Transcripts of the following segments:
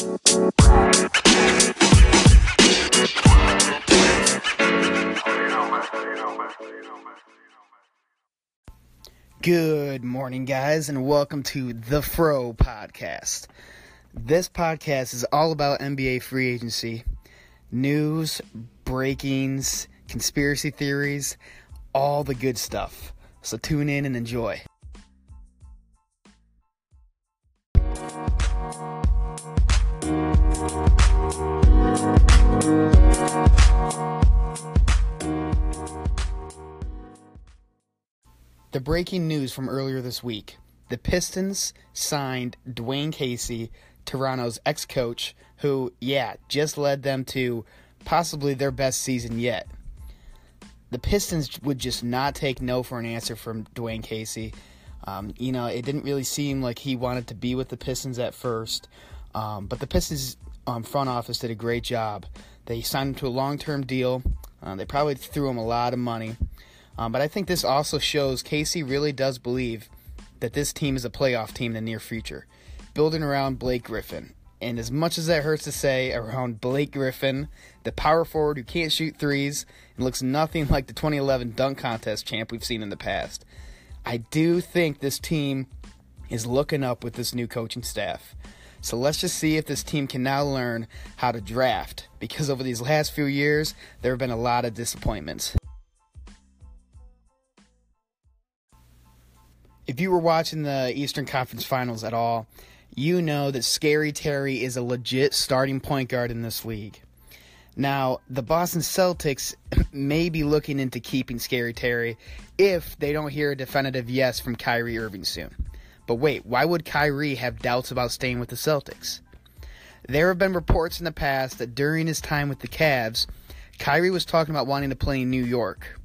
Good morning, guys, and welcome to the Fro Podcast. This podcast is all about NBA free agency news, breakings, conspiracy theories, all the good stuff. So tune in and enjoy. The breaking news from earlier this week the Pistons signed Dwane Casey, Toronto's ex coach, who, yeah, just led them to possibly their best season yet. The Pistons would just not take no for an answer from Dwane Casey. Um, you know, it didn't really seem like he wanted to be with the Pistons at first, um, but the Pistons um, front office did a great job. They signed him to a long term deal. Uh, they probably threw him a lot of money. Um, but I think this also shows Casey really does believe that this team is a playoff team in the near future, building around Blake Griffin. And as much as that hurts to say, around Blake Griffin, the power forward who can't shoot threes and looks nothing like the 2011 dunk contest champ we've seen in the past, I do think this team is looking up with this new coaching staff. So let's just see if this team can now learn how to draft, because over these last few years, there have been a lot of disappointments. if you were watching the Eastern Conference Finals at all, you know that Scary Terry is a legit starting point guard in this league. Now, the Boston Celtics may be looking into keeping Scary Terry if they don't hear a definitive yes from Kyrie Irving soon. But wait, why would Kyrie have doubts about staying with the Celtics? There have been reports in the past that during his time with the Cavs, Kyrie was talking about wanting to play in New York,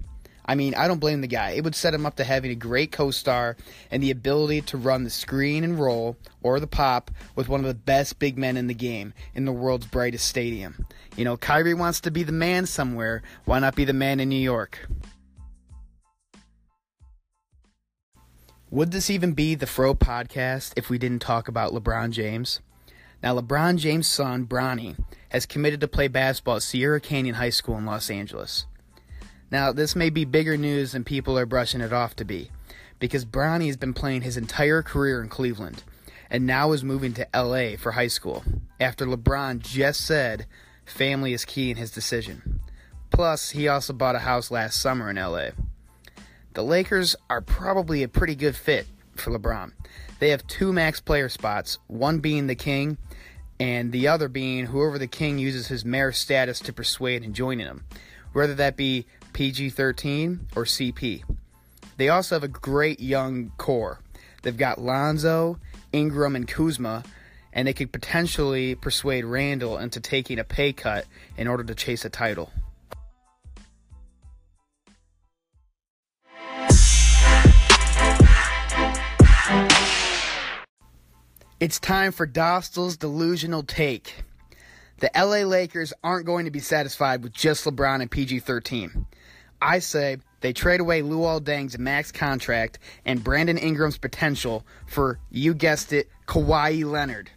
I mean, I don't blame the guy. It would set him up to having a great co star and the ability to run the screen and roll or the pop with one of the best big men in the game in the world's brightest stadium. You know, Kyrie wants to be the man somewhere. Why not be the man in New York? Would this even be the Fro podcast if we didn't talk about LeBron James? Now, LeBron James' son, Bronny, has committed to play basketball at Sierra Canyon High School in Los Angeles. Now, this may be bigger news than people are brushing it off to be, because Bronny has been playing his entire career in Cleveland and now is moving to LA for high school after LeBron just said family is key in his decision. Plus, he also bought a house last summer in LA. The Lakers are probably a pretty good fit for LeBron. They have two max player spots, one being the king and the other being whoever the king uses his mayor status to persuade in joining him, whether that be PG 13 or CP. They also have a great young core. They've got Lonzo, Ingram, and Kuzma, and they could potentially persuade Randle into taking a pay cut in order to chase a title. It's time for Dostal's delusional take. The LA Lakers aren't going to be satisfied with just LeBron and PG 13. I say they trade away Luol Deng's max contract and Brandon Ingram's potential for, you guessed it, Kawhi Leonard.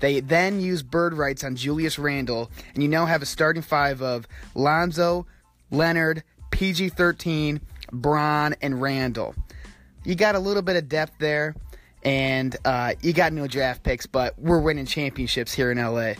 They then use bird rights on Julius Randle, and you now have a starting five of Lonzo, Leonard, PG 13, Bron, and Randle. You got a little bit of depth there, and uh, you got no draft picks, but we're winning championships here in LA.